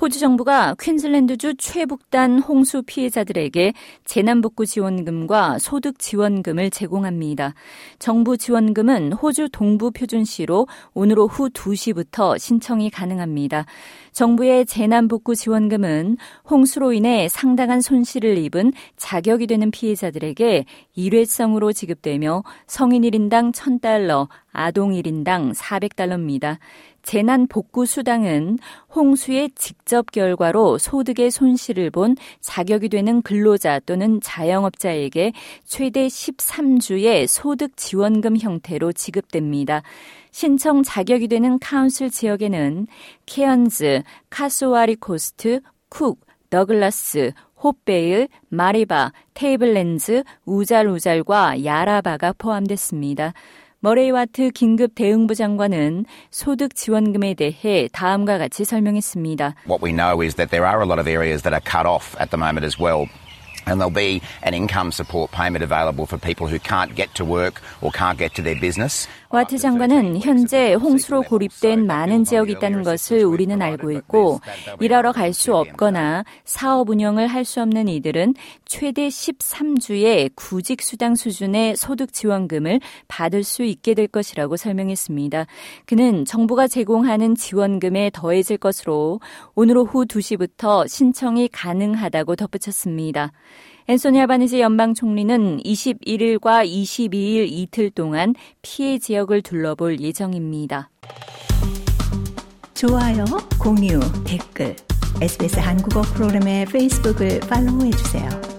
호주 정부가 퀸즐랜드주 최북단 홍수 피해자들에게 재난복구 지원금과 소득 지원금을 제공합니다. 정부 지원금은 호주 동부 표준시로 오늘 오후 2시부터 신청이 가능합니다. 정부의 재난복구 지원금은 홍수로 인해 상당한 손실을 입은 자격이 되는 피해자들에게 일회성으로 지급되며 성인 1인당 1000달러, 아동 1인당 400달러입니다. 재난 복구 수당은 홍수의 직접 결과로 소득의 손실을 본 자격이 되는 근로자 또는 자영업자에게 최대 13주의 소득 지원금 형태로 지급됩니다. 신청 자격이 되는 council 지역에는 케언즈, 카소와리 코스트, 쿡, 더글라스, 호프베일, 마리바, 테이블랜즈, 우잘우잘과 야라바가 포함됐습니다. 머레이 와트 긴급 대응부 장관은 소득 지원금에 대해 다음과 같이 설명했습니다. What we know is that there are a lot of areas that are cut off at the moment as well. And there'll be an income support payment available for people who can't get to work or can't get to their business. 와트 장관은 현재 홍수로 고립된 많은 지역이 있다는 것을 우리는 알고 있고 일하러 갈 수 없거나 사업 운영을 할 수 없는 이들은 최대 13주의 구직 수당 수준의 소득 지원금을 받을 수 있게 될 것이라고 설명했습니다. 그는 정부가 제공하는 지원금에 더해질 것으로 오늘 오후 2시부터 신청이 가능하다고 덧붙였습니다. 앤소니 알바니지 연방 총리는 21일과 22일 이틀 동안 피해 지역을 둘러볼 예정입니다. 좋아요, 공유, 댓글, SBS 한국어 프로그램의 페이스북을 팔로우해 주세요.